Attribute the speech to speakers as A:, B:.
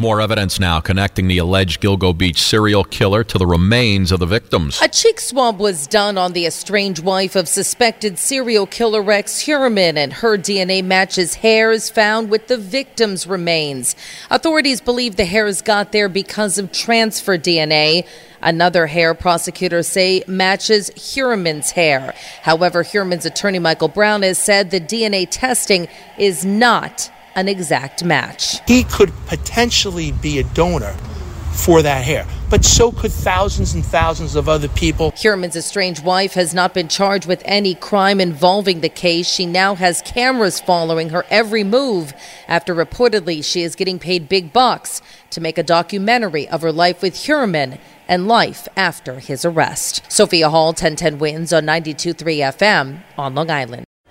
A: More evidence now connecting the alleged Gilgo Beach serial killer to the remains of the victims.
B: A cheek swab was done on the estranged wife of suspected serial killer Rex Heuermann, and her DNA matches hairs found with the victim's remains. Authorities believe the hairs got there because of transfer DNA. Another hair prosecutors say matches Heuermann's hair. However, Heuermann's attorney Michael Brown has said the DNA testing is not an exact match.
C: He could potentially be a donor for that hair, but so could thousands and thousands of other people.
B: Heuermann's estranged wife has not been charged with any crime involving the case. She now has cameras following her every move after reportedly she is getting paid big bucks to make a documentary of her life with Heuermann and life after his arrest. Sophia Hall, 1010 wins on 92.3 FM on Long Island.